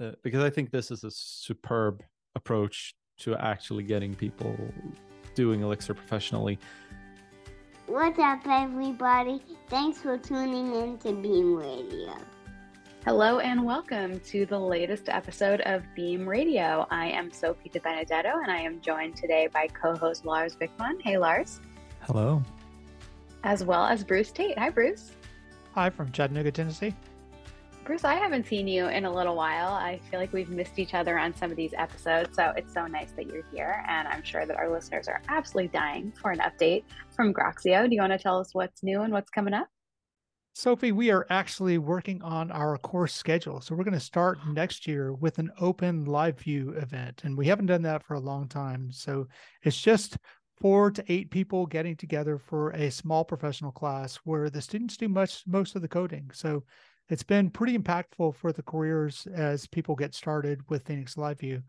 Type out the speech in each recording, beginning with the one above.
uh, because I think this is a superb approach to actually getting people doing Elixir professionally. What's up, everybody? Thanks for tuning in to Beam Radio. Hello and welcome to the latest episode of Beam Radio. I am Sophie DeBenedetto and I am joined today by co host Lars Wikman. Hey, Lars. Hello. As well as Bruce Tate. Hi, Bruce. Hi, from Chattanooga, Tennessee. Bruce, I haven't seen you in a little while. I feel like we've missed each other on some of these episodes, so it's so nice that you're here. And I'm sure that our listeners are absolutely dying for an update from Groxio. Do you want to tell us what's new and what's coming up? Sophie, we are actually working on our course schedule. So we're going to start next year with an open live view event. And we haven't done that for a long time. So it's just four to eight people getting together for a small professional class where the students do much most of the coding. So it's been pretty impactful for the careers as people get started with Phoenix Live View.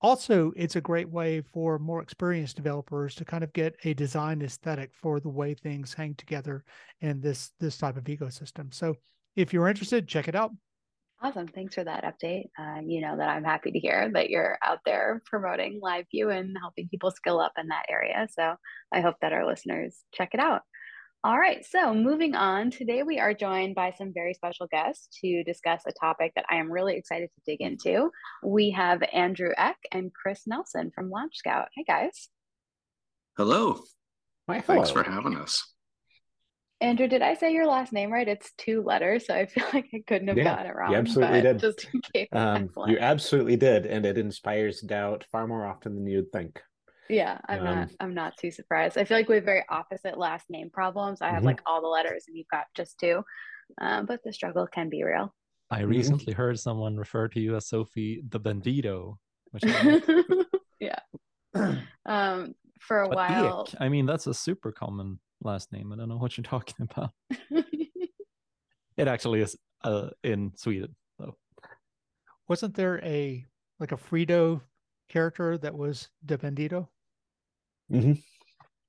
Also, it's a great way for more experienced developers to kind of get a design aesthetic for the way things hang together in this this type of ecosystem. So, if you're interested, check it out. Awesome. Thanks for that update. Uh, you know that I'm happy to hear that you're out there promoting live view and helping people skill up in that area. So I hope that our listeners check it out. All right, so moving on, today we are joined by some very special guests to discuss a topic that I am really excited to dig into. We have Andrew Ek and Chris Nelson from Launch Scout. Hey guys. Hello. Hi, Thanks for having us. Andrew, did I say your last name right? It's two letters, so I feel like I couldn't have yeah, gotten it wrong. You absolutely did. Just in case. Um, you absolutely did, and it inspires doubt far more often than you'd think. Yeah, I'm um, not I'm not too surprised. I feel like we have very opposite last name problems. I have mm-hmm. like all the letters and you've got just two. Um, but the struggle can be real. I mm-hmm. recently mm-hmm. heard someone refer to you as Sophie the Bandito. Which yeah. Um, for a but while. Ek, I mean, that's a super common last name. I don't know what you're talking about. it actually is uh, in Sweden, though. Wasn't there a like a Frito character that was the Bandito? Mm-hmm.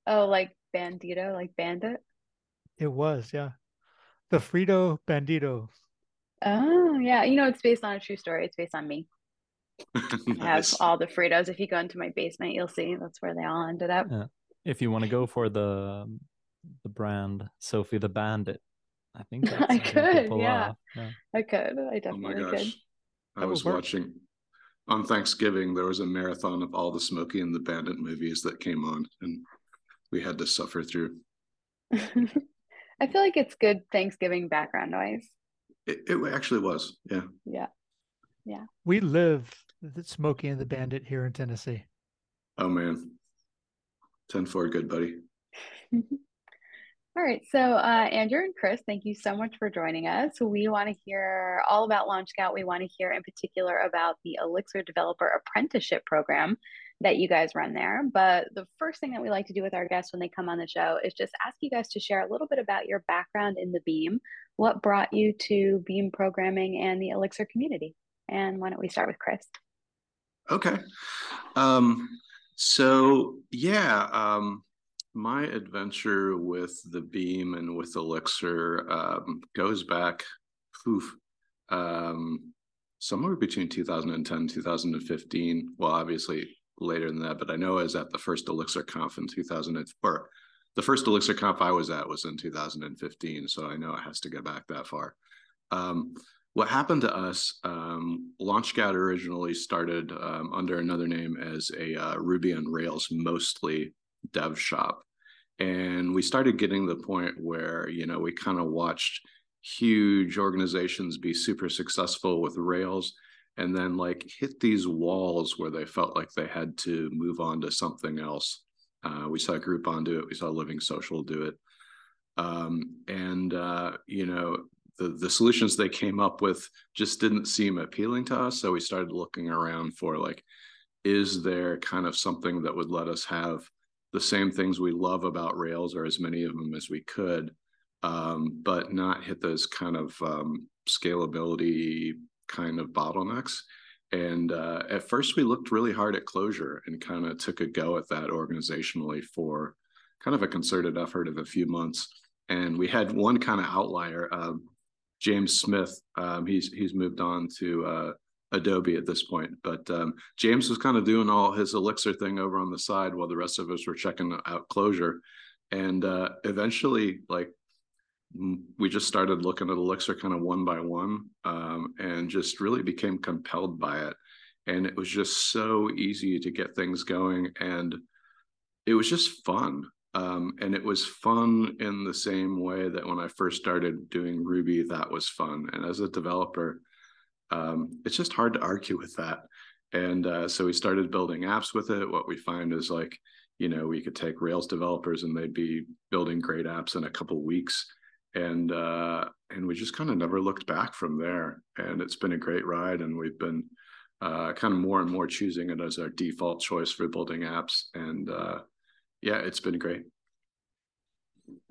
Oh, like bandito, like bandit. It was, yeah. The Frito Bandito. Oh, yeah. You know, it's based on a true story. It's based on me. nice. I have all the Fritos. If you go into my basement, you'll see that's where they all ended up. Yeah. If you want to go for the the brand Sophie the Bandit, I think I could. Yeah. yeah. I could. I definitely oh my gosh. could. I was watching on Thanksgiving, there was a marathon of all the Smokey and the Bandit movies that came on, and we had to suffer through. I feel like it's good Thanksgiving background noise. It, it actually was, yeah. Yeah. Yeah. We live the Smokey and the Bandit here in Tennessee. Oh man. 10 4, good buddy. All right. So, uh, Andrew and Chris, thank you so much for joining us. We want to hear all about Launch Scout. We want to hear in particular about the Elixir Developer Apprenticeship Program that you guys run there. But the first thing that we like to do with our guests when they come on the show is just ask you guys to share a little bit about your background in the Beam. What brought you to Beam programming and the Elixir community? And why don't we start with Chris? Okay. Um, so, yeah. Um, my adventure with the beam and with elixir um, goes back poof um, somewhere between 2010 2015 well obviously later than that but i know i was at the first elixir conf in 2000 or the first elixir conf i was at was in 2015 so i know it has to go back that far. Um, what happened to us um, launch originally started um, under another name as a uh, ruby on rails mostly dev shop. And we started getting the point where you know we kind of watched huge organizations be super successful with rails and then like hit these walls where they felt like they had to move on to something else. Uh, we saw groupon do it. We saw living social do it. Um, and uh, you know the, the solutions they came up with just didn't seem appealing to us. So we started looking around for like is there kind of something that would let us have the same things we love about Rails or as many of them as we could, um, but not hit those kind of um, scalability kind of bottlenecks. And uh, at first, we looked really hard at Clojure and kind of took a go at that organizationally for kind of a concerted effort of a few months. And we had one kind of outlier, um, James Smith. Um, he's he's moved on to uh, Adobe at this point. But um, James was kind of doing all his Elixir thing over on the side while the rest of us were checking out Clojure. And uh, eventually, like we just started looking at Elixir kind of one by one, um, and just really became compelled by it. And it was just so easy to get things going, and it was just fun. Um, and it was fun in the same way that when I first started doing Ruby, that was fun. And as a developer, um, it's just hard to argue with that. And uh, so we started building apps with it. What we find is like, you know, we could take Rails developers and they'd be building great apps in a couple weeks. And uh, and we just kind of never looked back from there. And it's been a great ride. And we've been uh, kind of more and more choosing it as our default choice for building apps. And uh, yeah, it's been great.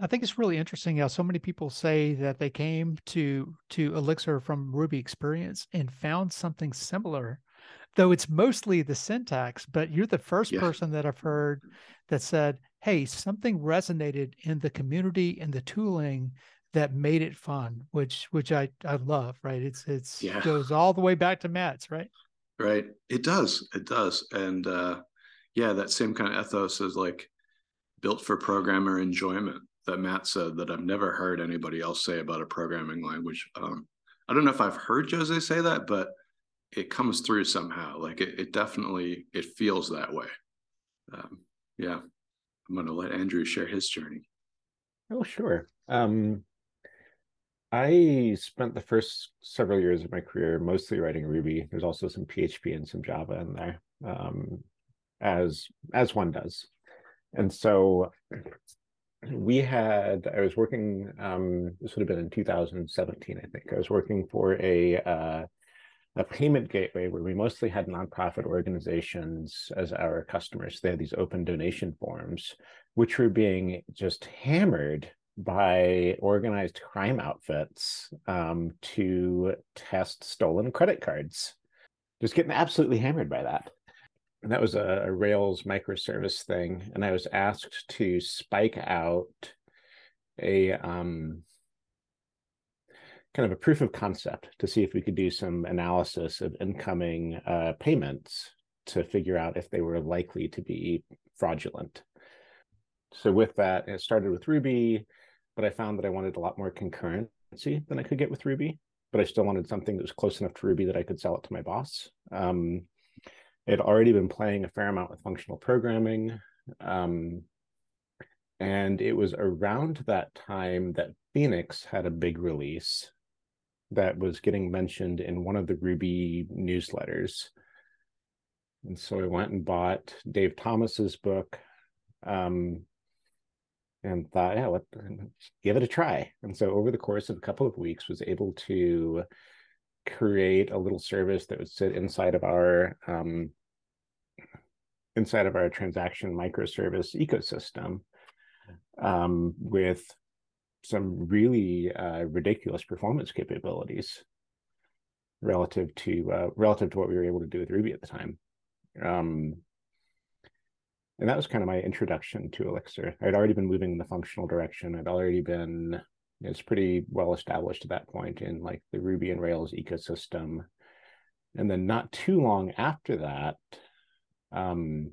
I think it's really interesting how so many people say that they came to to Elixir from Ruby experience and found something similar, though it's mostly the syntax. But you're the first person that I've heard that said, "Hey, something resonated in the community and the tooling that made it fun," which which I I love. Right? It's it's yeah. goes all the way back to Matz. Right? Right. It does. It does. And uh, yeah, that same kind of ethos is like built for programmer enjoyment that Matz said that I've never heard anybody else say about a programming language. Um, I don't know if I've heard Jose say that, but it comes through somehow. Like it, it definitely it feels that way. Um, yeah, I'm going to let Andrew share his journey. Oh, sure. Um, I spent the first several years of my career mostly writing Ruby. There's also some PHP and some Java in there, um, as as one does. And so we had i was working um, this would have been in 2017 i think. I was working for a uh, a payment gateway where we mostly had nonprofit organizations as our customers. They had these open donation forms which were being just hammered by organized crime outfits um, to test stolen credit cards. Just getting absolutely hammered by that and that was a, Rails microservice thing. And I was asked to spike out a um, kind of a proof of concept to see if we could do some analysis of incoming uh, payments to figure out if they were likely to be fraudulent. So with that, it started with Ruby, but I found that I wanted a lot more concurrency than I could get with Ruby. But I still wanted something that was close enough to Ruby that I could sell it to my boss. Um, had already been playing a fair amount with functional programming. Um, and it was around that time that Phoenix had a big release that was getting mentioned in one of the Ruby newsletters. And so I went and bought Dave Thomas's book um, and thought, yeah, let's give it a try. And so over the course of a couple of weeks, was able to create a little service that would sit inside of our um, inside of our transaction microservice ecosystem um, with some really uh, ridiculous performance capabilities relative to uh, relative to what we were able to do with Ruby at the time. Um, and that was kind of my introduction to Elixir. I'd already been moving in the functional direction. I'd already been it's pretty well established at that point in like the Ruby and Rails ecosystem. And then not too long after that, um,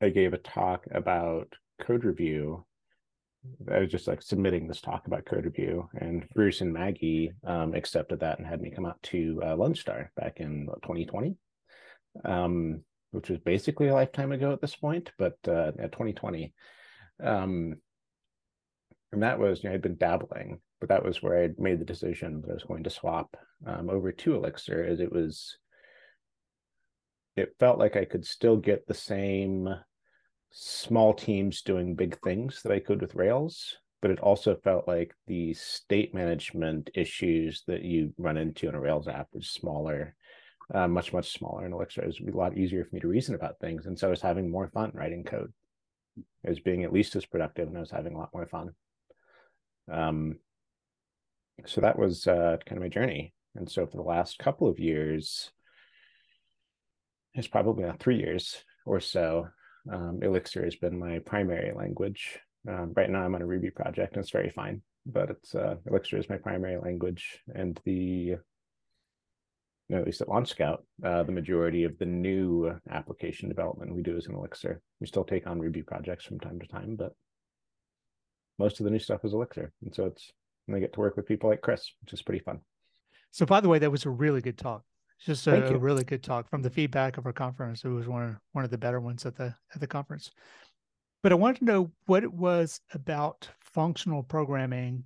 I gave a talk about code review. I was just like submitting this talk about code review, and Bruce and Maggie um, accepted that and had me come out to uh, Lonestar back in what, 2020, um, which was basically a lifetime ago at this point, but uh, at 2020. Um, and that was, you know, I'd been dabbling, but that was where I made the decision that I was going to swap um, over to Elixir, as it was it felt like I could still get the same small teams doing big things that I could with Rails, but it also felt like the state management issues that you run into in a Rails app was smaller, uh, much, much smaller in Elixir. It was a lot easier for me to reason about things. And so I was having more fun writing code. I was being at least as productive and I was having a lot more fun. Um, so that was uh, kind of my journey. And so for the last couple of years, it's probably about three years or so. Um, Elixir has been my primary language. Um, right now, I'm on a Ruby project, and it's very fine. But it's uh, Elixir is my primary language, and the you know, at least at Launch Scout, uh, the majority of the new application development we do is in Elixir. We still take on Ruby projects from time to time, but most of the new stuff is Elixir. And so it's, and I get to work with people like Chris, which is pretty fun. So, by the way, that was a really good talk. Just a, really good talk from the feedback of our conference. It was one of one of the better ones at the at the conference. But I wanted to know what it was about functional programming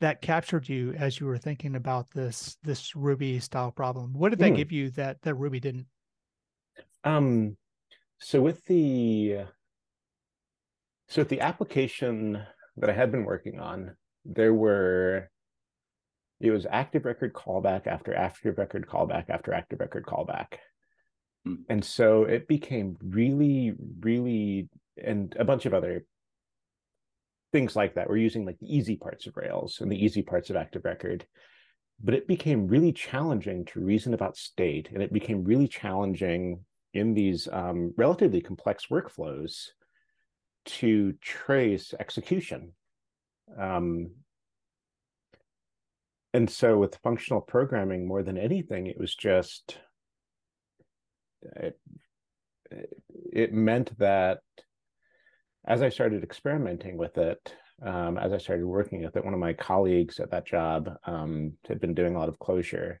that captured you as you were thinking about this this Ruby style problem. What did that mm. give you that that Ruby didn't? Um, so with the so with the application that I had been working on, there were it was active record callback after active record callback after active record callback. Mm. And so it became really, really, and a bunch of other things like that. We're using like the easy parts of Rails and the easy parts of Active Record. But it became really challenging to reason about state, and it became really challenging in these um, relatively complex workflows to trace execution. Um, and so with functional programming, more than anything, it was just it, it meant that as I started experimenting with it, um, as I started working with it, one of my colleagues at that job um, had been doing a lot of Clojure.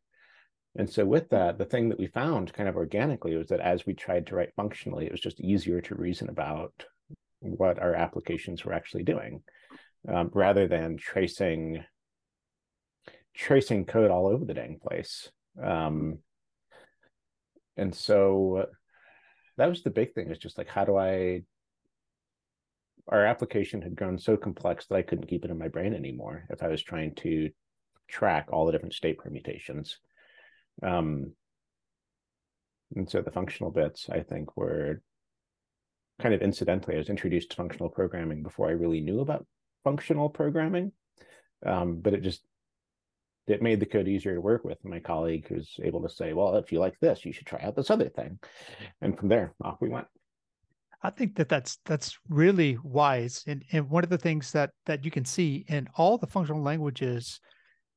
And so, with that, the thing that we found kind of organically was that as we tried to write functionally, it was just easier to reason about what our applications were actually doing um, rather than tracing tracing code all over the dang place. Um, and so that was the big thing is just like, how do I our application had grown so complex that I couldn't keep it in my brain anymore if I was trying to track all the different state permutations. Um, and so the functional bits, I think, were kind of incidentally. I was introduced to functional programming before I really knew about functional programming, um, but it just it made the code easier to work with. My colleague was able to say, "Well, if you like this, you should try out this other thing," and from there, off we went. I think that that's that's really wise, and and one of the things that that you can see in all the functional languages.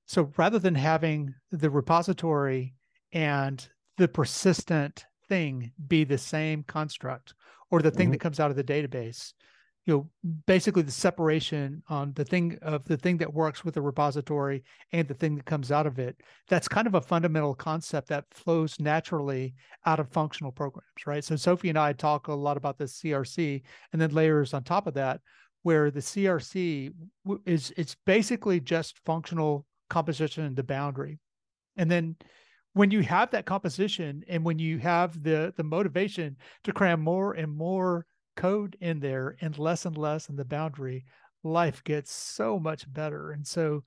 So rather than having the repository and the persistent thing be the same construct or the thing mm-hmm. that comes out of the database, you know basically the separation on the thing of the thing that works with the repository and the thing that comes out of it that's kind of a fundamental concept that flows naturally out of functional programs right? So sophie and i talk a lot about the crc and then layers on top of that where the crc is it's basically just functional composition and the boundary. And then when you have that composition and when you have the the motivation to cram more and more code in there and less and less in the boundary, life gets so much better. And so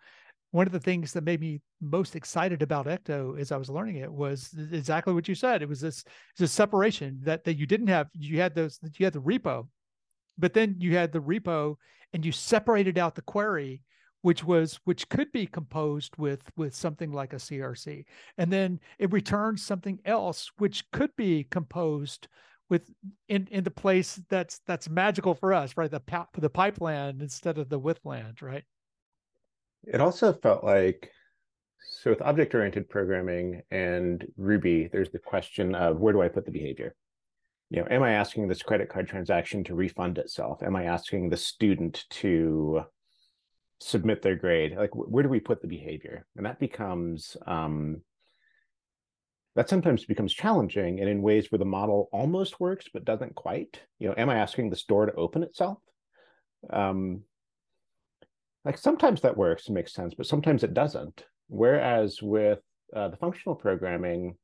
one of the things that made me most excited about Ecto as I was learning it was exactly what you said. It was this, this separation that, that you didn't have. You had those, you had the repo, but then you had the repo and you separated out the query, which was, which could be composed with, with something like a CRC. And then it returns something else, which could be composed with in in the place that's that's magical for us, right? The the pipeline instead of the with land, right? It also felt like so with object oriented programming and Ruby, there's the question of where do I put the behavior? You know, am I asking this credit card transaction to refund itself? Am I asking the student to submit their grade? Like, where do we put the behavior? And that becomes um, that sometimes becomes challenging and in ways where the model almost works but doesn't quite. You know am i asking the store to open itself? Um, like sometimes that works and makes sense but sometimes it doesn't. Whereas with uh, the functional programming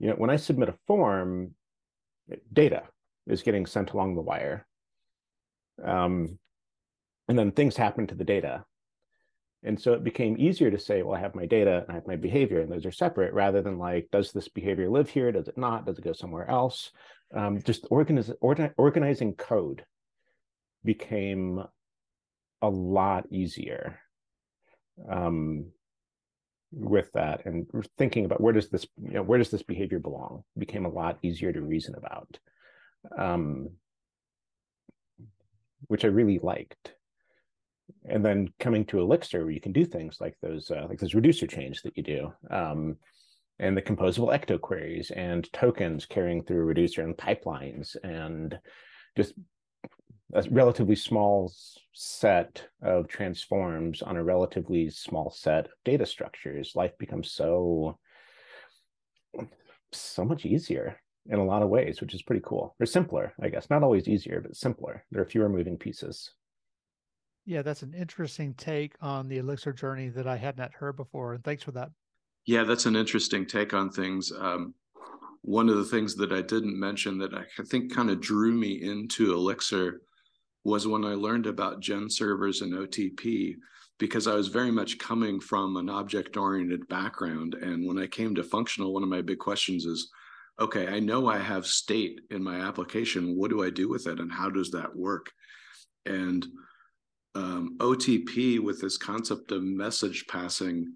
you know when i submit a form data is getting sent along the wire. Um, and then things happen to the data and so it became easier to say, well, I have my data and I have my behavior, and those are separate, rather than like, does this behavior live here? Does it not? Does it go somewhere else? Um, just organizing code became a lot easier um, with that, and thinking about where does this, you know, where does this behavior belong became a lot easier to reason about, um, which I really liked and then coming to Elixir, where you can do things like those, uh, like those reducer chains that you do. Um, and the composable ecto queries and tokens carrying through reducer and pipelines and just a relatively small set of transforms on a relatively small set of data structures. Life becomes so so much easier in a lot of ways which is pretty cool. Or simpler i guess. Not always easier but simpler. There are fewer moving pieces yeah that's an interesting take on the elixir journey that i had not heard before and thanks for that yeah, that's an interesting take on things. Um, one of the things that I didn't mention that I think kind of drew me into Elixir was when I learned about gen servers and OTP, because I was very much coming from an object oriented background. And when I came to functional, one of my big questions is okay, I know I have state in my application. What do I do with it? And how does that work? And um, OTP with this concept of message passing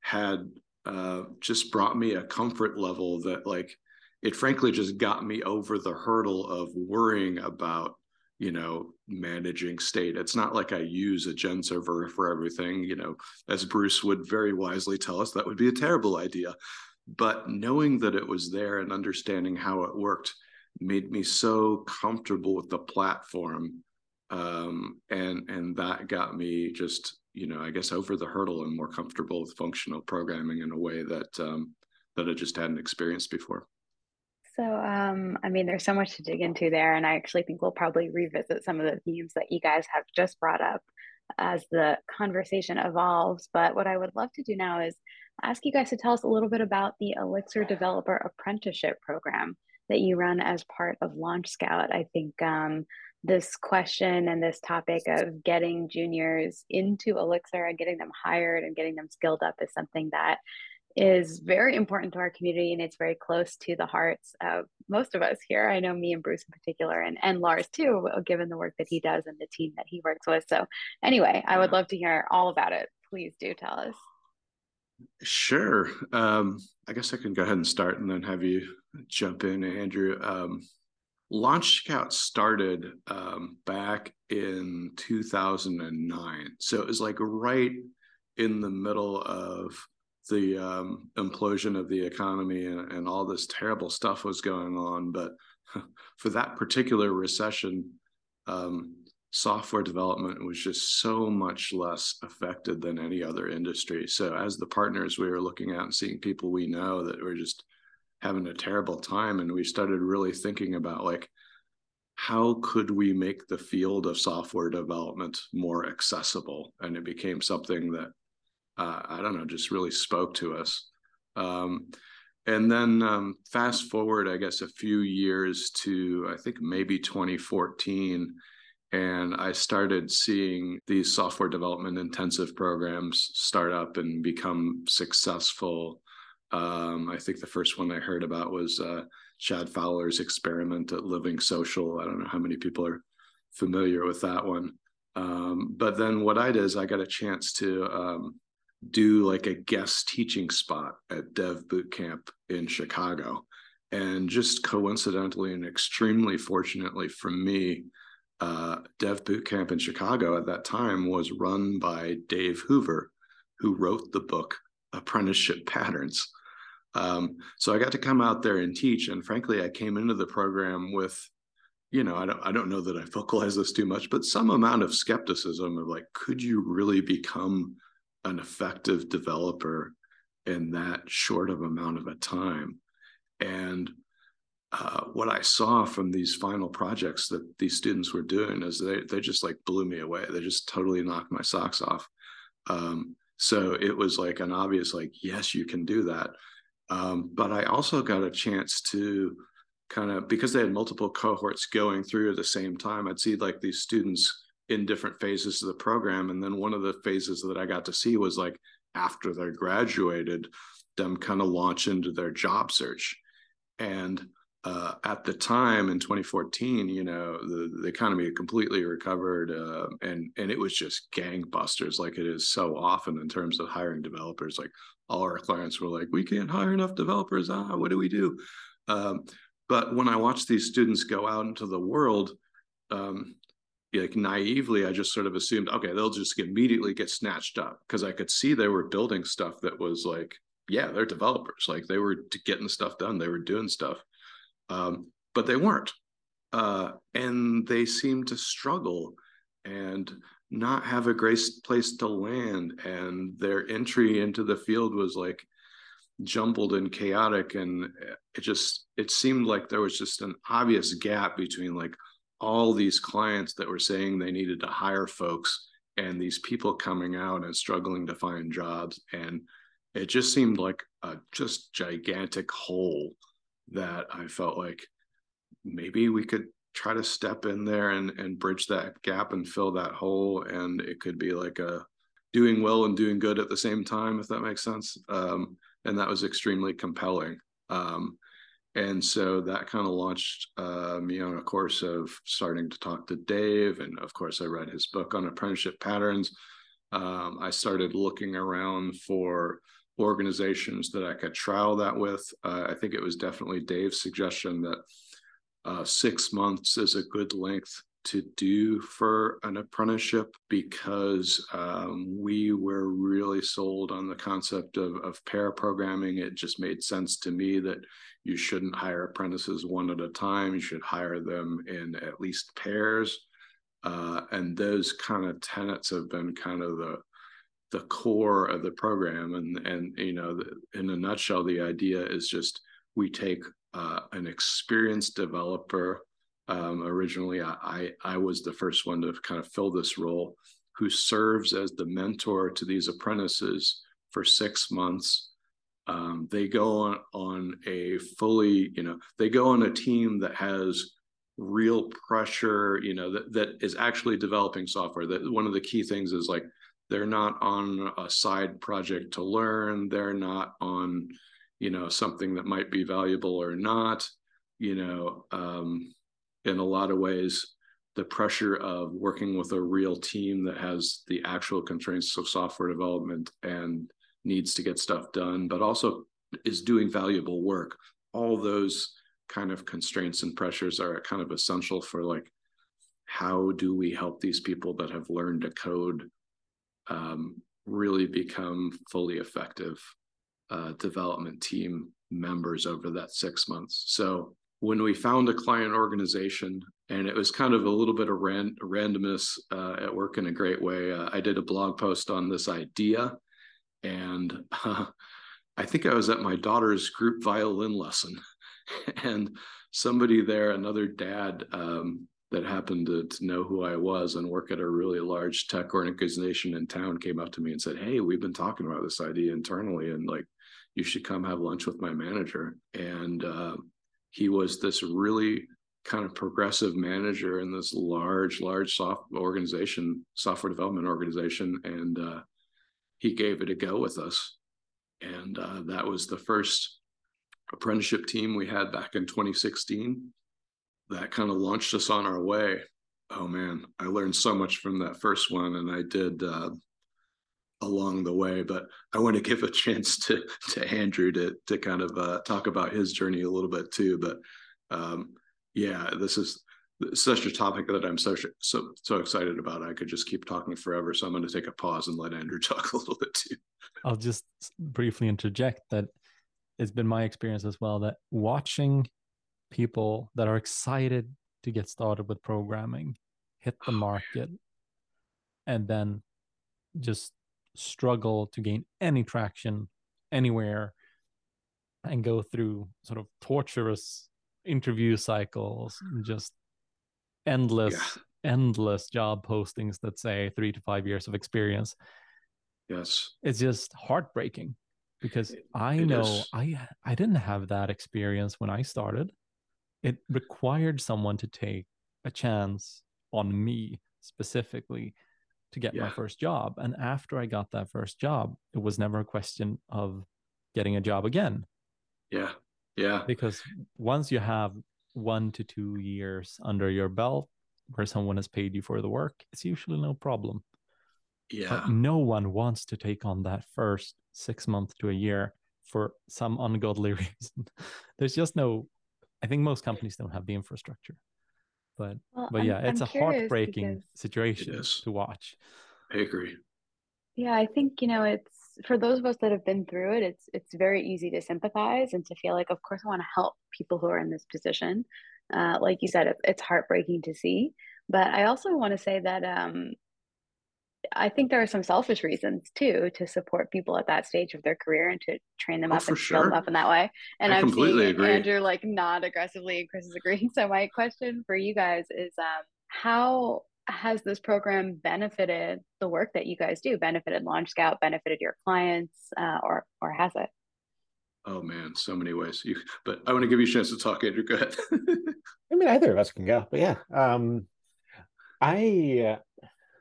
had uh, just brought me a comfort level that like it frankly just got me over the hurdle of worrying about you know managing state. It's not like i use a gen server for everything you know as bruce would very wisely tell us that would be a terrible idea. But knowing that it was there and understanding how it worked made me so comfortable with the platform um, and and that got me just you know, I guess over the hurdle and more comfortable with functional programming in a way that um, that I just hadn't experienced before. So, um, I mean, there's so much to dig into there, and I actually think we'll probably revisit some of the themes that you guys have just brought up as the conversation evolves. But what I would love to do now is ask you guys to tell us a little bit about the Elixir Developer Apprenticeship Program that you run as part of Launch Scout. I think um, this question and this topic of getting juniors into Elixir and getting them hired and getting them skilled up is something that is very important to our community and it's very close to the hearts of most of us here. I know me and Bruce in particular and, and Lars too, given the work that he does and the team that he works with. So anyway, I would love to hear all about it. Please do tell us. Sure. Um, I guess I can go ahead and start and then have you jump in, Andrew. Um, Launch Scout started um, back in 2009. So it was like right in the middle of the um, implosion of the economy and, and, all this terrible stuff was going on. But for that particular recession, um, software development was just so much less affected than any other industry. So as the partners, we were looking at and seeing people we know that were just having a terrible time and we started really thinking about like how could we make the field of software development more accessible? And it became something that uh, i don't know just really spoke to us. Um, and then um, fast forward i guess a few years to i think maybe 2014 and i started seeing these software development intensive programs start up and become successful um, I think the first one I heard about was uh, Chad Fowler's experiment at Living Social. I don't know how many people are familiar with that one. Um, but then what I did is I got a chance to um, do like a guest teaching spot at Dev Boot Camp in Chicago. And just coincidentally and extremely fortunately for me, uh, Dev Boot Camp in Chicago at that time was run by Dave Hoover, who wrote the book Apprenticeship Patterns. Um, so I got to come out there and teach. And frankly, I came into the program with, you know, I don't I don't know that I vocalize this too much, but some amount of skepticism of like, could you really become an effective developer in that short of amount of a time? And uh, what I saw from these final projects that these students were doing is they they just like blew me away. They just totally knocked my socks off. Um, so it was like an obvious like, yes, you can do that. Um, but I also got a chance to kind of because they had multiple cohorts going through at the same time. I'd see like these students in different phases of the program, and then one of the phases that I got to see was like after they graduated, them kind of launch into their job search, and uh, at the time in 2014, you know, the, the economy had completely recovered, uh, and and it was just gangbusters, like it is so often in terms of hiring developers. Like all our clients were like, "We can't hire enough developers. Ah, what do we do?" Um, but when I watched these students go out into the world, um, like naively, I just sort of assumed, okay, they'll just immediately get snatched up because I could see they were building stuff that was like yeah, they're developers. Like they were getting stuff done, they were doing stuff, um, but they weren't, uh, and they seemed to struggle and not have a great place to land. And their entry into the field was like jumbled and chaotic, and it just it seemed like there was just an obvious gap between like all these clients that were saying they needed to hire folks and these people coming out and struggling to find jobs. And it just seemed like a just gigantic hole that i felt like maybe we could try to step in there and and bridge that gap and fill that hole and it could be like a doing well and doing good at the same time if that makes sense um, and that was extremely compelling um, and so that kind of launched uh, me on a course of starting to talk to Dave. And of course, I read his book on apprenticeship patterns. Um, I started looking around for organizations that I could trial that with. Uh, I think it was definitely Dave's suggestion that uh, six months is a good length to do for an apprenticeship because um, we were really sold on the concept of, of pair programming. It just made sense to me that you shouldn't hire apprentices one at a time. You should hire them in at least pairs. Uh, and those kind of tenets have been kind of the the core of the program. And and you know, in a nutshell, the idea is just we take uh, an experienced developer. Um, originally, I, I I was the first one to kind of fill this role, who serves as the mentor to these apprentices for six months um, they go on on a fully you know they go on a team that has real pressure you know that, that is actually developing software that one of the key things is like they're not on a side project to learn they're not on you know something that might be valuable or not you know um, in a lot of ways the pressure of working with a real team that has the actual constraints of software development and needs to get stuff done, but also is doing valuable work. All those kind of constraints and pressures are kind of essential for like how do we help these people that have learned to code um, really become fully effective uh, development team members over that six months. So when we found a client organization, and it was kind of a little bit of ran- randomness uh, at work in a great way. Uh, I did a blog post on this idea and uh, I think I was at my daughter's group violin lesson, and somebody there, another dad um, that happened to, to, know who I was and work at a really large tech organization in town, came up to me and said, "Hey, we've been talking about this idea internally, and like, you should come have lunch with my manager." And uh, he was this really kind of progressive manager in this large, large soft organization, software development organization, and uh, he gave it a go with us. And uh, that was the first apprenticeship team we had back in 2016. That kind of launched us on our way. Oh man, I learned so much from that first one, and I did uh, along the way. But I want to give a chance to to Andrew to to kind of uh, talk about his journey a little bit too. But um, yeah, this is such a topic that I'm so so so excited about. I could just keep talking forever. So I'm going to take a pause and let Andrew talk a little bit too. I'll just briefly interject that it's been my experience as well that watching people that are excited to get started with programming hit the oh, market and then just struggle to gain any traction anywhere and go through sort of torturous interview cycles and just endless yeah. endless job postings that say three to five years of experience yes it's just heartbreaking because it, i it know is. i i didn't have that experience when i started it required someone to take a chance on me specifically to get yeah. my first job and after i got that first job it was never a question of getting a job again yeah yeah because once you have one to two years under your belt where someone has paid you for the work, it's usually no problem. Yeah. But no one wants to take on that first six months to a year for some ungodly reason. There's just no, I think most companies don't have the infrastructure. But well, but yeah, I'm, it's I'm a heartbreaking situation to watch. I agree. Yeah, I think you know it's for those of us that have been through it, it's it's very easy to sympathize and to feel like, of course, I want to help people who are in this position. Uh, like you said, it, it's heartbreaking to see. But I also want to say that um, I think there are some selfish reasons too to support people at that stage of their career and to train them Oh, up for and build them up in that way. And I I'm completely seeing agree. Andrew like not aggressively and Chris is agreeing. So my question for you guys is um, how has this program benefited the work that you guys do, benefited Launch Scout, benefited your clients, uh, or or has it? Oh man, so many ways. You, but I want to give you a chance to talk, Andrew. Go ahead. I mean, either of us can go, but yeah. Um, I uh,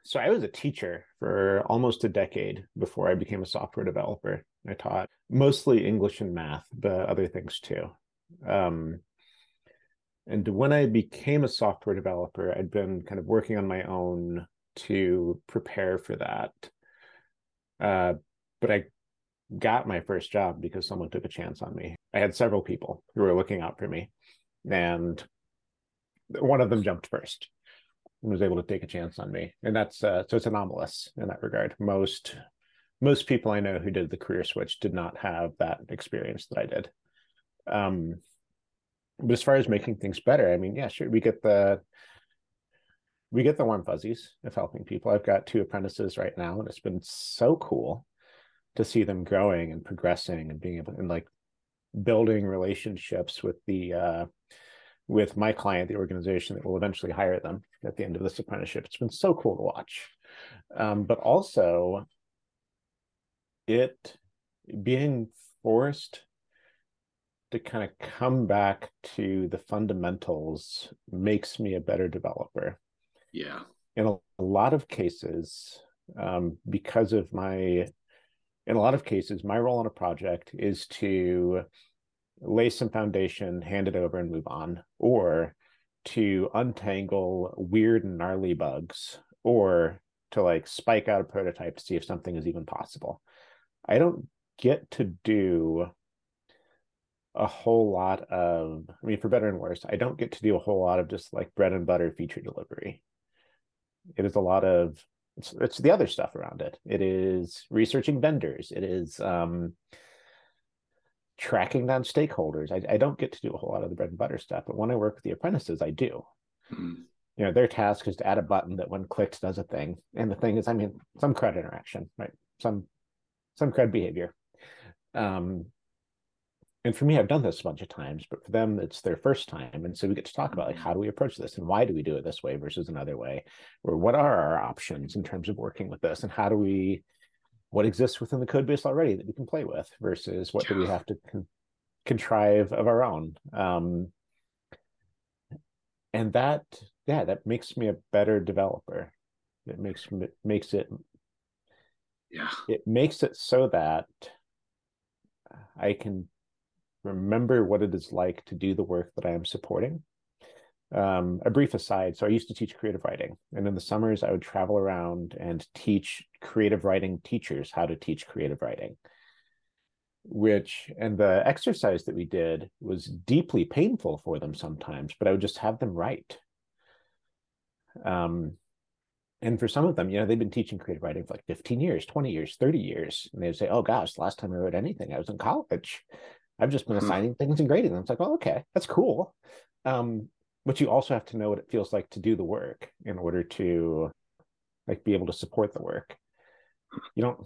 so I was a teacher for almost a decade before I became a software developer. I taught mostly English and math, but other things too. Um, and when I became a software developer, I'd been kind of working on my own to prepare for that. Uh, but I got my first job because someone took a chance on me. I had several people who were looking out for me, and one of them jumped first was able to take a chance on me. And that's uh, so it's anomalous in that regard. Most most people I know who did the career switch did not have that experience that I did. Um, but as far as making things better, I mean, yeah, sure, we get the we get the warm fuzzies of helping people. I've got two apprentices right now, and it's been so cool to see them growing and progressing and being able and like building relationships with the uh with my client, the organization that will eventually hire them at the end of this apprenticeship. It's been so cool to watch. Um, but also it being forced to kind of come back to the fundamentals makes me a better developer yeah. in a, a lot of cases um, because of my in a lot of cases my role on a project is to lay some foundation hand it over and move on. Or to untangle weird and gnarly bugs or to like spike out a prototype to see if something is even possible. I don't get to do a whole lot of i mean for better and worse i don't get to do a whole lot of just like bread and butter feature delivery. It is a lot of it's, it's the other stuff around it. It is researching vendors. It is um tracking down stakeholders. I, I don't get to do a whole lot of the bread and butter stuff but when i work with the apprentices i do. Mm. you know their task is to add a button that when clicked does a thing. And the thing is i mean some CRUD interaction right? Some some CRUD behavior. Um and for me i've done this a bunch of times but for them it's their first time. And so we get to talk about like how do we approach this and why do we do it this way versus another way? Or what are our options in terms of working with this? And how do we what exists within the code base already that we can play with versus what do we have to con- contrive of our own um and that yeah that makes me a better developer it makes m- makes it Yeah. it makes it so that I can remember what it is like to do the work that I am supporting. Um, a brief aside so, I used to teach creative writing, and in the summers, I would travel around and teach creative writing teachers how to teach creative writing. Which, and the exercise that we did was deeply painful for them sometimes, but I would just have them write. Um, and for some of them, you know, they've been teaching creative writing for like 15 years, 20 years, 30 years. And they'd say, oh gosh, last time I wrote anything, I was in college. I've just been Hmm. assigning things and grading them. It's like, oh, okay, that's cool. Um, but you also have to know what it feels like to do the work in order to like be able to support the work. You don't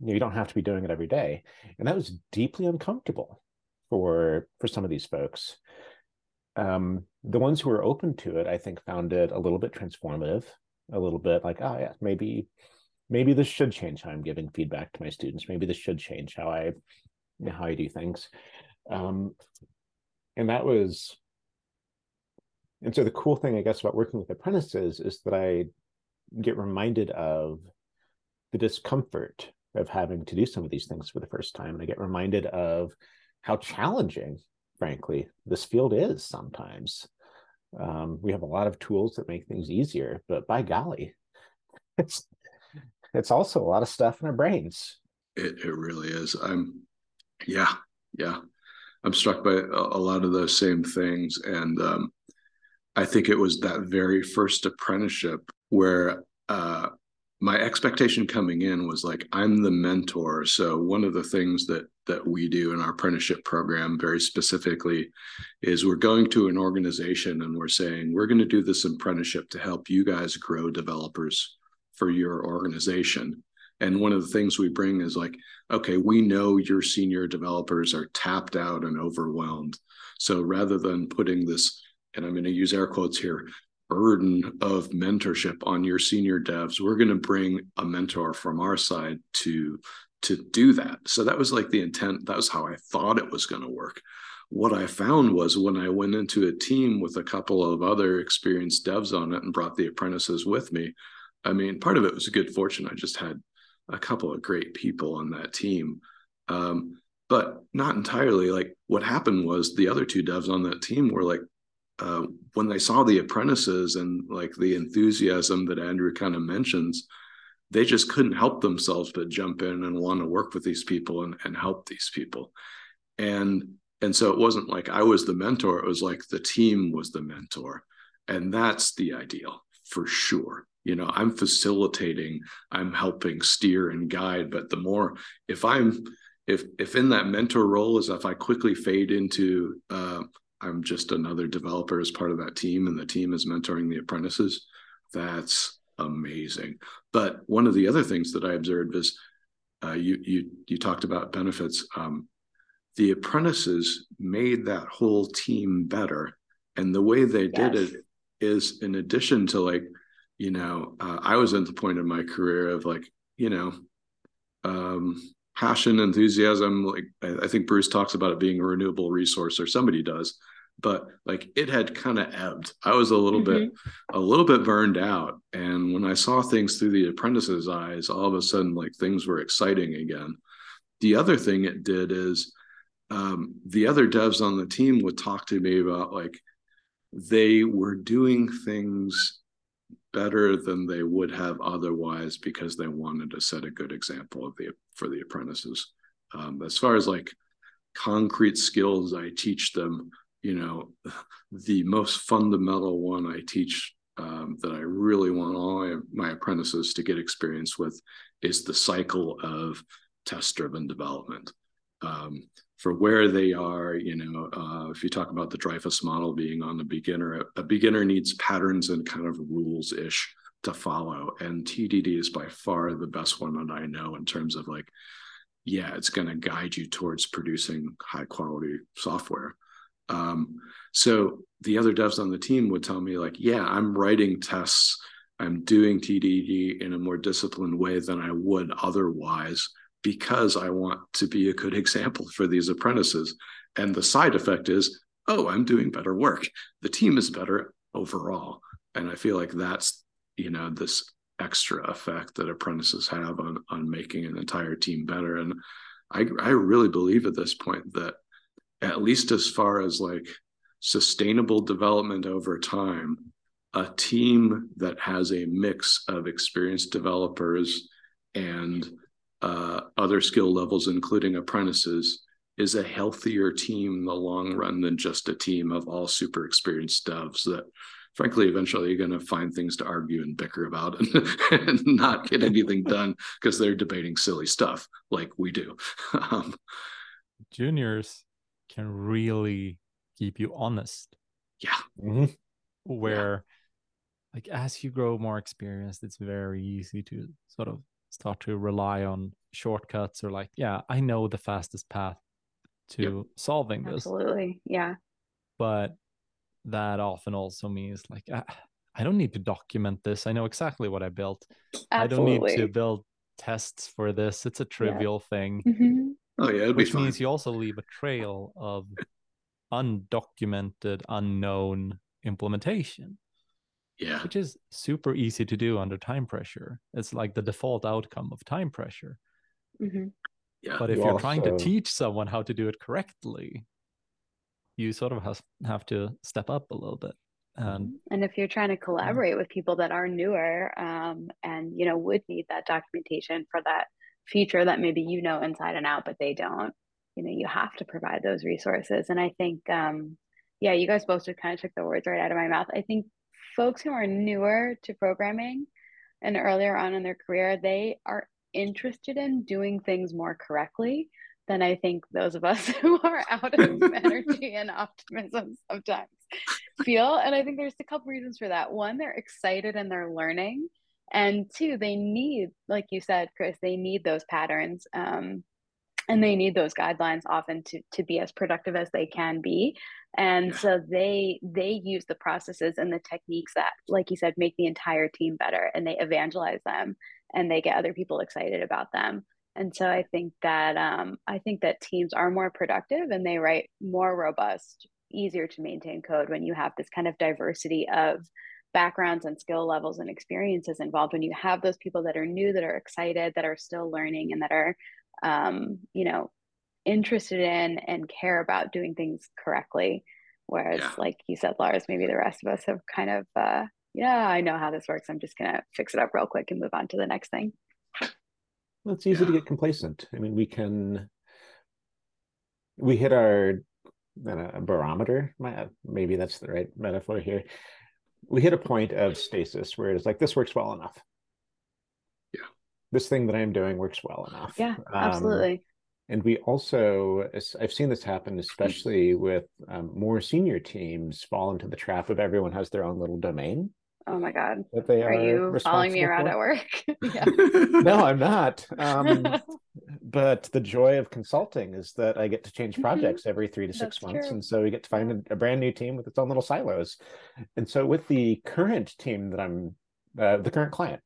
you, know, you don't have to be doing it every day. And that was deeply uncomfortable for for some of these folks. Um, the ones who were open to it, I think, found it a little bit transformative, a little bit like, oh yeah, maybe maybe this should change how I'm giving feedback to my students. Maybe this should change how I how I do things. Um, and that was and so the cool thing, I guess, about working with apprentices is that I get reminded of the discomfort of having to do some of these things for the first time. And I get reminded of how challenging, frankly, this field is sometimes. Um, we have a lot of tools that make things easier, but by golly, it's it's also a lot of stuff in our brains. It it really is. I'm yeah, yeah. I'm struck by a, a lot of those same things. And um I think it was that very first apprenticeship where uh my expectation coming in was like i'm the mentor. So one of the things that that we do in our apprenticeship program very specifically is we're going to an organization and we're saying we're going to do this apprenticeship to help you guys grow developers for your organization. And one of the things we bring is like okay we know your senior developers are tapped out and overwhelmed. So rather than putting this and i'm going to use air quotes here burden of mentorship on your senior devs. We're going to bring a mentor from our side to to do that. So that was like the intent. That was how i thought it was going to work. What i found was when i went into a team with a couple of other experienced devs on it and brought the apprentices with me i mean part of it was a good fortune. I just had a couple of great people on that team. Um, but not entirely. Like what happened was the other two devs on that team were like uh, when they saw the apprentices and like the enthusiasm that Andrew kind of mentions, they just couldn't help themselves but jump in and want to work with these people and, and help these people. And and so it wasn't like I was the mentor, it was like the team was the mentor. And that's the ideal for sure. You know, I'm facilitating, I'm helping steer and guide, but the more if I'm if if in that mentor role is if I quickly fade into uh, I'm just another developer as part of that team, and the team is mentoring the apprentices. That's amazing. But one of the other things that I observed is uh, you you you talked about benefits. Um, the apprentices made that whole team better, and the way they did it is in addition to like, you know, uh, I was at the point in my career of like, you know, um, passion, enthusiasm. Like I, I think Bruce talks about it being a renewable resource, or somebody does, but like it had kind of ebbed. I was a little mm-hmm. bit, a little bit burned out, and when I saw things through the apprentice's eyes, all of a sudden, like things were exciting again. The other thing it did is um, the other devs on the team would talk to me about like they were doing things better than they would have otherwise because they wanted to set a good example of the for the apprentices. Um, as far as like concrete skills I teach them, you know, the most fundamental one I teach um, that I really want all my, apprentices to get experience with is the cycle of test driven development. Um, for where they are. You know, uh, if you talk about the Dreyfus model being on the beginner, a, a beginner needs patterns and kind of rules ish to follow. And TDD is by far the best one that I know in terms of like, yeah, it's going to guide you towards producing high quality software. Um, so the other devs on the team would tell me like, yeah, I'm writing tests. I'm doing TDD in a more disciplined way than I would otherwise because I want to be a good example for these apprentices. And the side effect is, oh, I'm doing better work. The team is better overall. And I feel like that's, you know, this extra effect that apprentices have on on making an entire team better. And I I really believe at this point that at least as far as like sustainable development over time, a team that has a mix of experienced developers and uh, other skill levels, including apprentices, is a healthier team in the long run than just a team of all super experienced devs that frankly eventually you're going to find things to argue and bicker about and, and not get anything done because they're debating silly stuff like we do um, juniors can really keep you honest yeah mm-hmm. where yeah. like as you grow more experienced it's very easy to sort of start to rely on shortcuts or like, yeah, I know the fastest path to yep. solving this. Absolutely. Yeah. But that often also means like, I, I don't need to document this. I know exactly what I built. Absolutely. I don't need to build tests for this. It's a trivial yeah. thing. Mm-hmm. Oh yeah, which means you also leave a trail of undocumented, unknown implementation yeah. which is super easy to do under time pressure. It's like the default outcome of time pressure. Mm-hmm. yeah. But if you are trying to teach someone how to do it correctly you sort of have, have to step up a little bit. And mm-hmm. and if you're trying to collaborate yeah. with people that are newer um, and you know would need that documentation for that feature that maybe you know inside and out but they don't you know you have to provide those resources. And i think um, yeah you guys both just kind of took the words right out of my mouth. I think folks who are newer to programming and earlier on in their career, they are interested in doing things more correctly than I think those of us who are out of energy and optimism sometimes feel. And I think there's a couple reasons for that. One, they're excited and they're learning. And two, they need, like you said, Chris, they need those patterns. Um, and they need those guidelines often to, to be as productive as they can be and so they they use the processes and the techniques that like you said make the entire team better and they evangelize them and they get other people excited about them. And so i think that um, i think that teams are more productive and they write more robust easier to maintain code when you have this kind of diversity of backgrounds and skill levels and experiences involved. When you have those people that are new that are excited that are still learning and that are um, you know interested in and care about doing things correctly. Whereas yeah. like you said lars maybe the rest of us have kind of uh, yeah i know how this works. I'm just gonna fix it up real quick and move on to the next thing. Well, it's easy yeah. to get complacent. I mean we can we hit our uh, barometer. Maybe that's the right metaphor here. We hit a point of stasis where it's like this works well enough. Yeah. This thing that i'm doing works well enough. Yeah um, absolutely and we also i've seen this happen especially with um, more senior teams fall into the trap of everyone has their own little domain. Oh my god. That they are, are you following me around for. at work? No i'm not. Um, but the joy of consulting is that i get to change mm-hmm. projects every three to six That's months true. and so we get to find a, a, brand new team with its own little silos. And so with the current team that i'm uh, the current client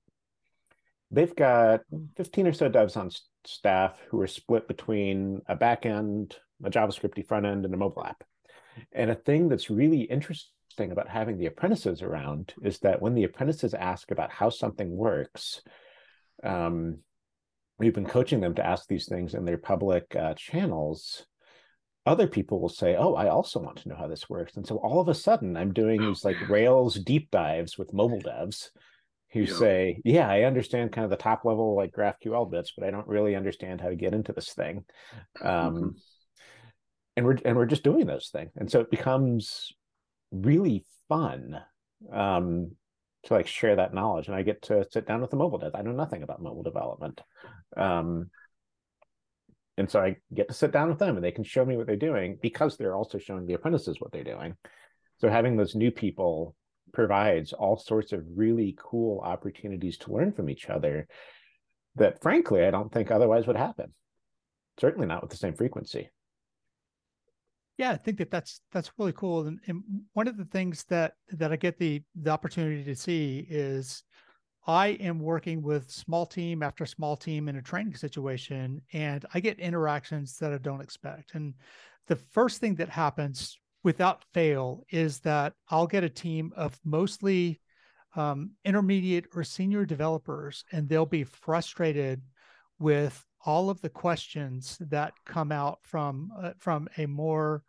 they've got 15 or so devs on staff who are split between a backend, a JavaScripty front end, and a mobile app. And a thing that's really interesting about having the apprentices around is that when the apprentices ask about how something works, um, we've been coaching them to ask these things in their public uh, channels. Other people will say, "Oh, I also want to know how this works," and so all of a sudden, I'm doing these like Rails deep dives with mobile devs who yeah. say, "Yeah, I understand kind of the top level like GraphQL bits, but I don't really understand how to get into this thing." Um, mm-hmm. And we're and we're just doing those things, and so it becomes really fun um, to like share that knowledge. And I get to sit down with the mobile dev. I know nothing about mobile development, um, and so I get to sit down with them, and they can show me what they're doing because they're also showing the apprentices what they're doing. So having those new people provides all sorts of really cool opportunities to learn from each other that frankly I don't think otherwise would happen. Certainly not with the same frequency. Yeah, I think that that's that's really cool. And, and one of the things that that I get the the opportunity to see is I am working with small team after small team in a training situation, and I get interactions that I don't expect. And the first thing that happens without fail is that I'll get a team of mostly um, intermediate or senior developers, and they'll be frustrated with all of the questions that come out from uh, from a more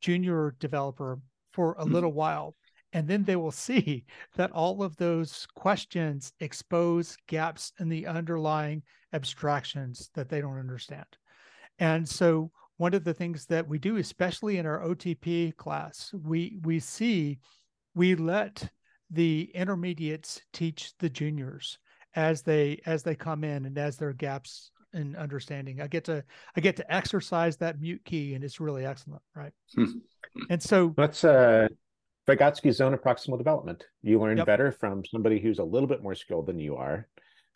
junior developer for a mm-hmm. little while and then they will see that all of those questions expose gaps in the underlying abstractions that they don't understand and so one of the things that we do, especially in our OTP class, we we see we let the intermediates teach the juniors as they as they come in and as their gaps in understanding. I get to I get to exercise that mute key, and it's really excellent, right? and so that's uh Vygotsky's zone of proximal development. You learn yep. better from somebody who's a little bit more skilled than you are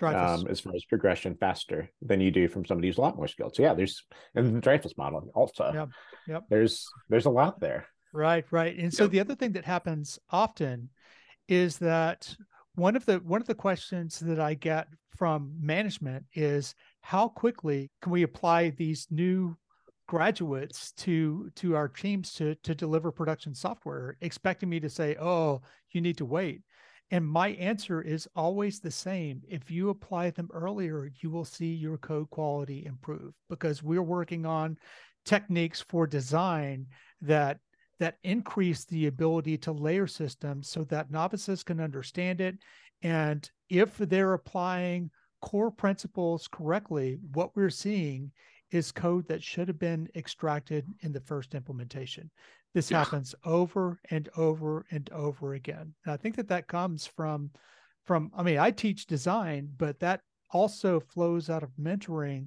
um, as far as progression faster than you do from somebody who's a lot more skilled. So yeah, there's and the Dreyfus model also. Yep. Yep. There's there's a lot there. Right, right. And so the other thing that happens often is that one of the one of the questions that I get from management is how quickly can we apply these new graduates to to our teams to to deliver production software expecting me to say oh you need to wait and my answer is always the same. If you apply them earlier, you will see your code quality improve because we're working on techniques for design that that increase the ability to layer systems so that novices can understand it and if they're applying core principles correctly what we're seeing is code that should have been extracted in the first implementation this yeah. happens over and over and over again. And I think that that comes from from i mean i teach design but that also flows out of mentoring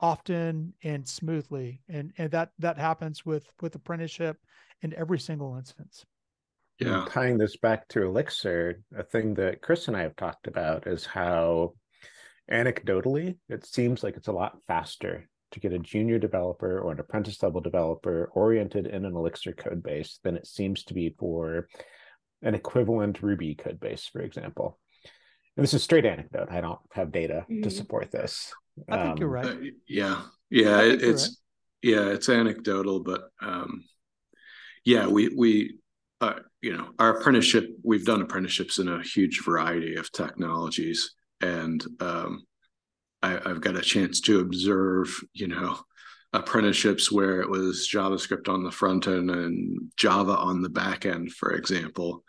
often and smoothly and and that that happens with with apprenticeship in every single instance yeah tying this back to elixir a thing that chris and i have talked about is how anecdotally it seems like it's a lot faster to get a junior developer or an apprentice level developer oriented in an elixir code base than it seems to be for an equivalent ruby code base for example and this is straight anecdote i don't have data mm-hmm. to support this i think um, you're right uh, yeah yeah it, it's right. yeah it's anecdotal but um yeah we we uh, you know our apprenticeship we've done apprenticeships in a huge variety of technologies and um I, have got a chance to observe, you know, apprenticeships where it was JavaScript on the front end and Java on the back end, for example.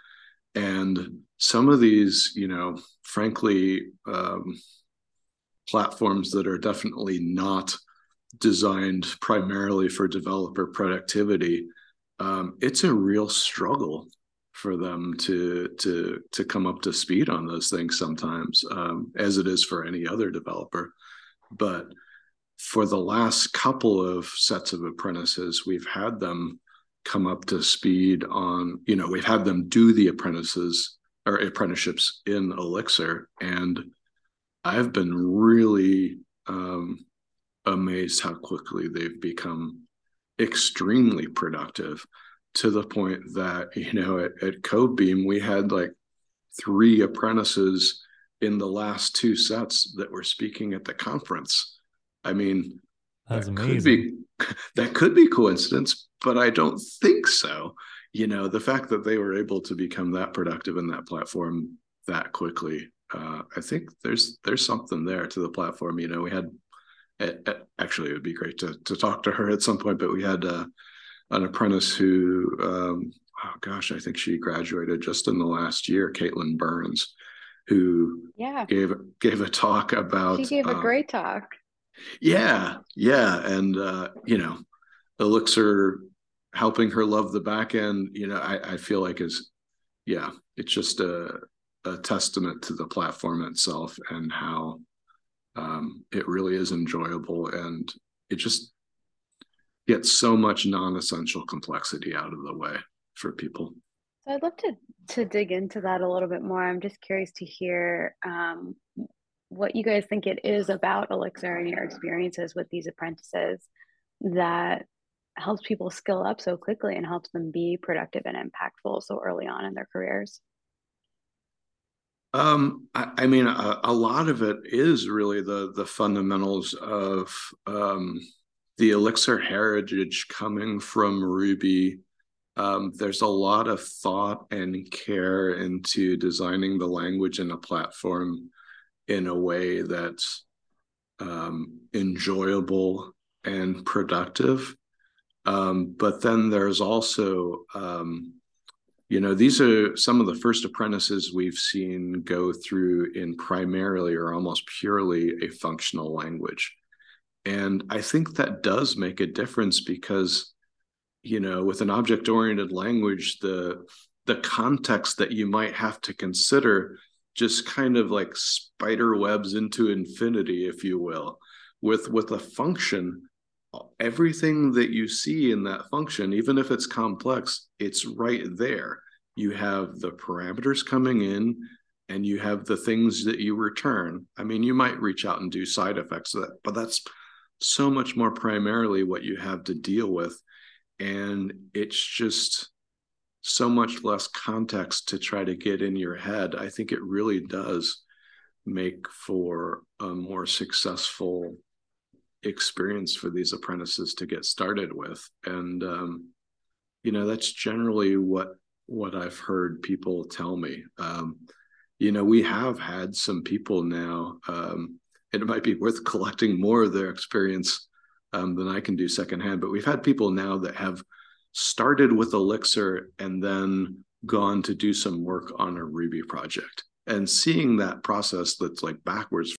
And some of these, you know, frankly, um, platforms that are definitely not designed primarily for developer productivity, um, it's a real struggle for them to to to come up to speed on those things sometimes um, as it is for any other developer. But for the last couple of sets of apprentices we've had them come up to speed on you know we've had them do the apprentices or apprenticeships in elixir. And i've been really um, amazed how quickly they've become extremely productive to the point that you know at, at Codebeam we had like three apprentices in the last two sets that were speaking at the conference. I mean, That's that amazing. could be that could be coincidence, but I don't think so. You know, the fact that they were able to become that productive in that platform that quickly, uh, I think there's there's something there to the platform. You know, we had actually it would be great to to talk to her at some point, but we had uh, an apprentice who, um, oh gosh, I think she graduated just in the last year, Caitlin Burns, who yeah gave gave a talk about. She gave a uh, great talk. Yeah, yeah, and uh, you know, Elixir helping her love the back end. You know, I, I feel like is, yeah, it's just a a testament to the platform itself and how um, it really is enjoyable and it just get so much non-essential complexity out of the way for people. So I'd love to to dig into that a little bit more. I'm just curious to hear um, what you guys think it is about Elixir and your experiences with these apprentices that helps people skill up so quickly and helps them be productive and impactful so early on in their careers. Um, I, I mean, a, a, lot of it is really the the fundamentals of um, the Elixir heritage coming from Ruby. Um, there's a lot of thought and care into designing the language and a platform in a way that's um, enjoyable and productive. Um, but then there's also, um, you know, these are some of the first apprentices we've seen go through in primarily or almost purely a functional language. And I think that does make a difference because, you know, with an object oriented language, the the context that you might have to consider just kind of like spider webs into infinity, if you will. With with a function, everything that you see in that function, even if it's complex, it's right there. You have the parameters coming in and you have the things that you return. I mean, you might reach out and do side effects of that, but that's so much more primarily what you have to deal with. And it's just so much less context to try to get in your head. I think it really does make for a more successful experience for these apprentices to get started with. And, um, you know, that's generally what what I've heard people tell me. Um, you know, we have had some people now um, it might be worth collecting more of their experience um, than I can do secondhand. But we've had people now that have started with Elixir and then gone to do some work on a Ruby project. And seeing that process that's like backwards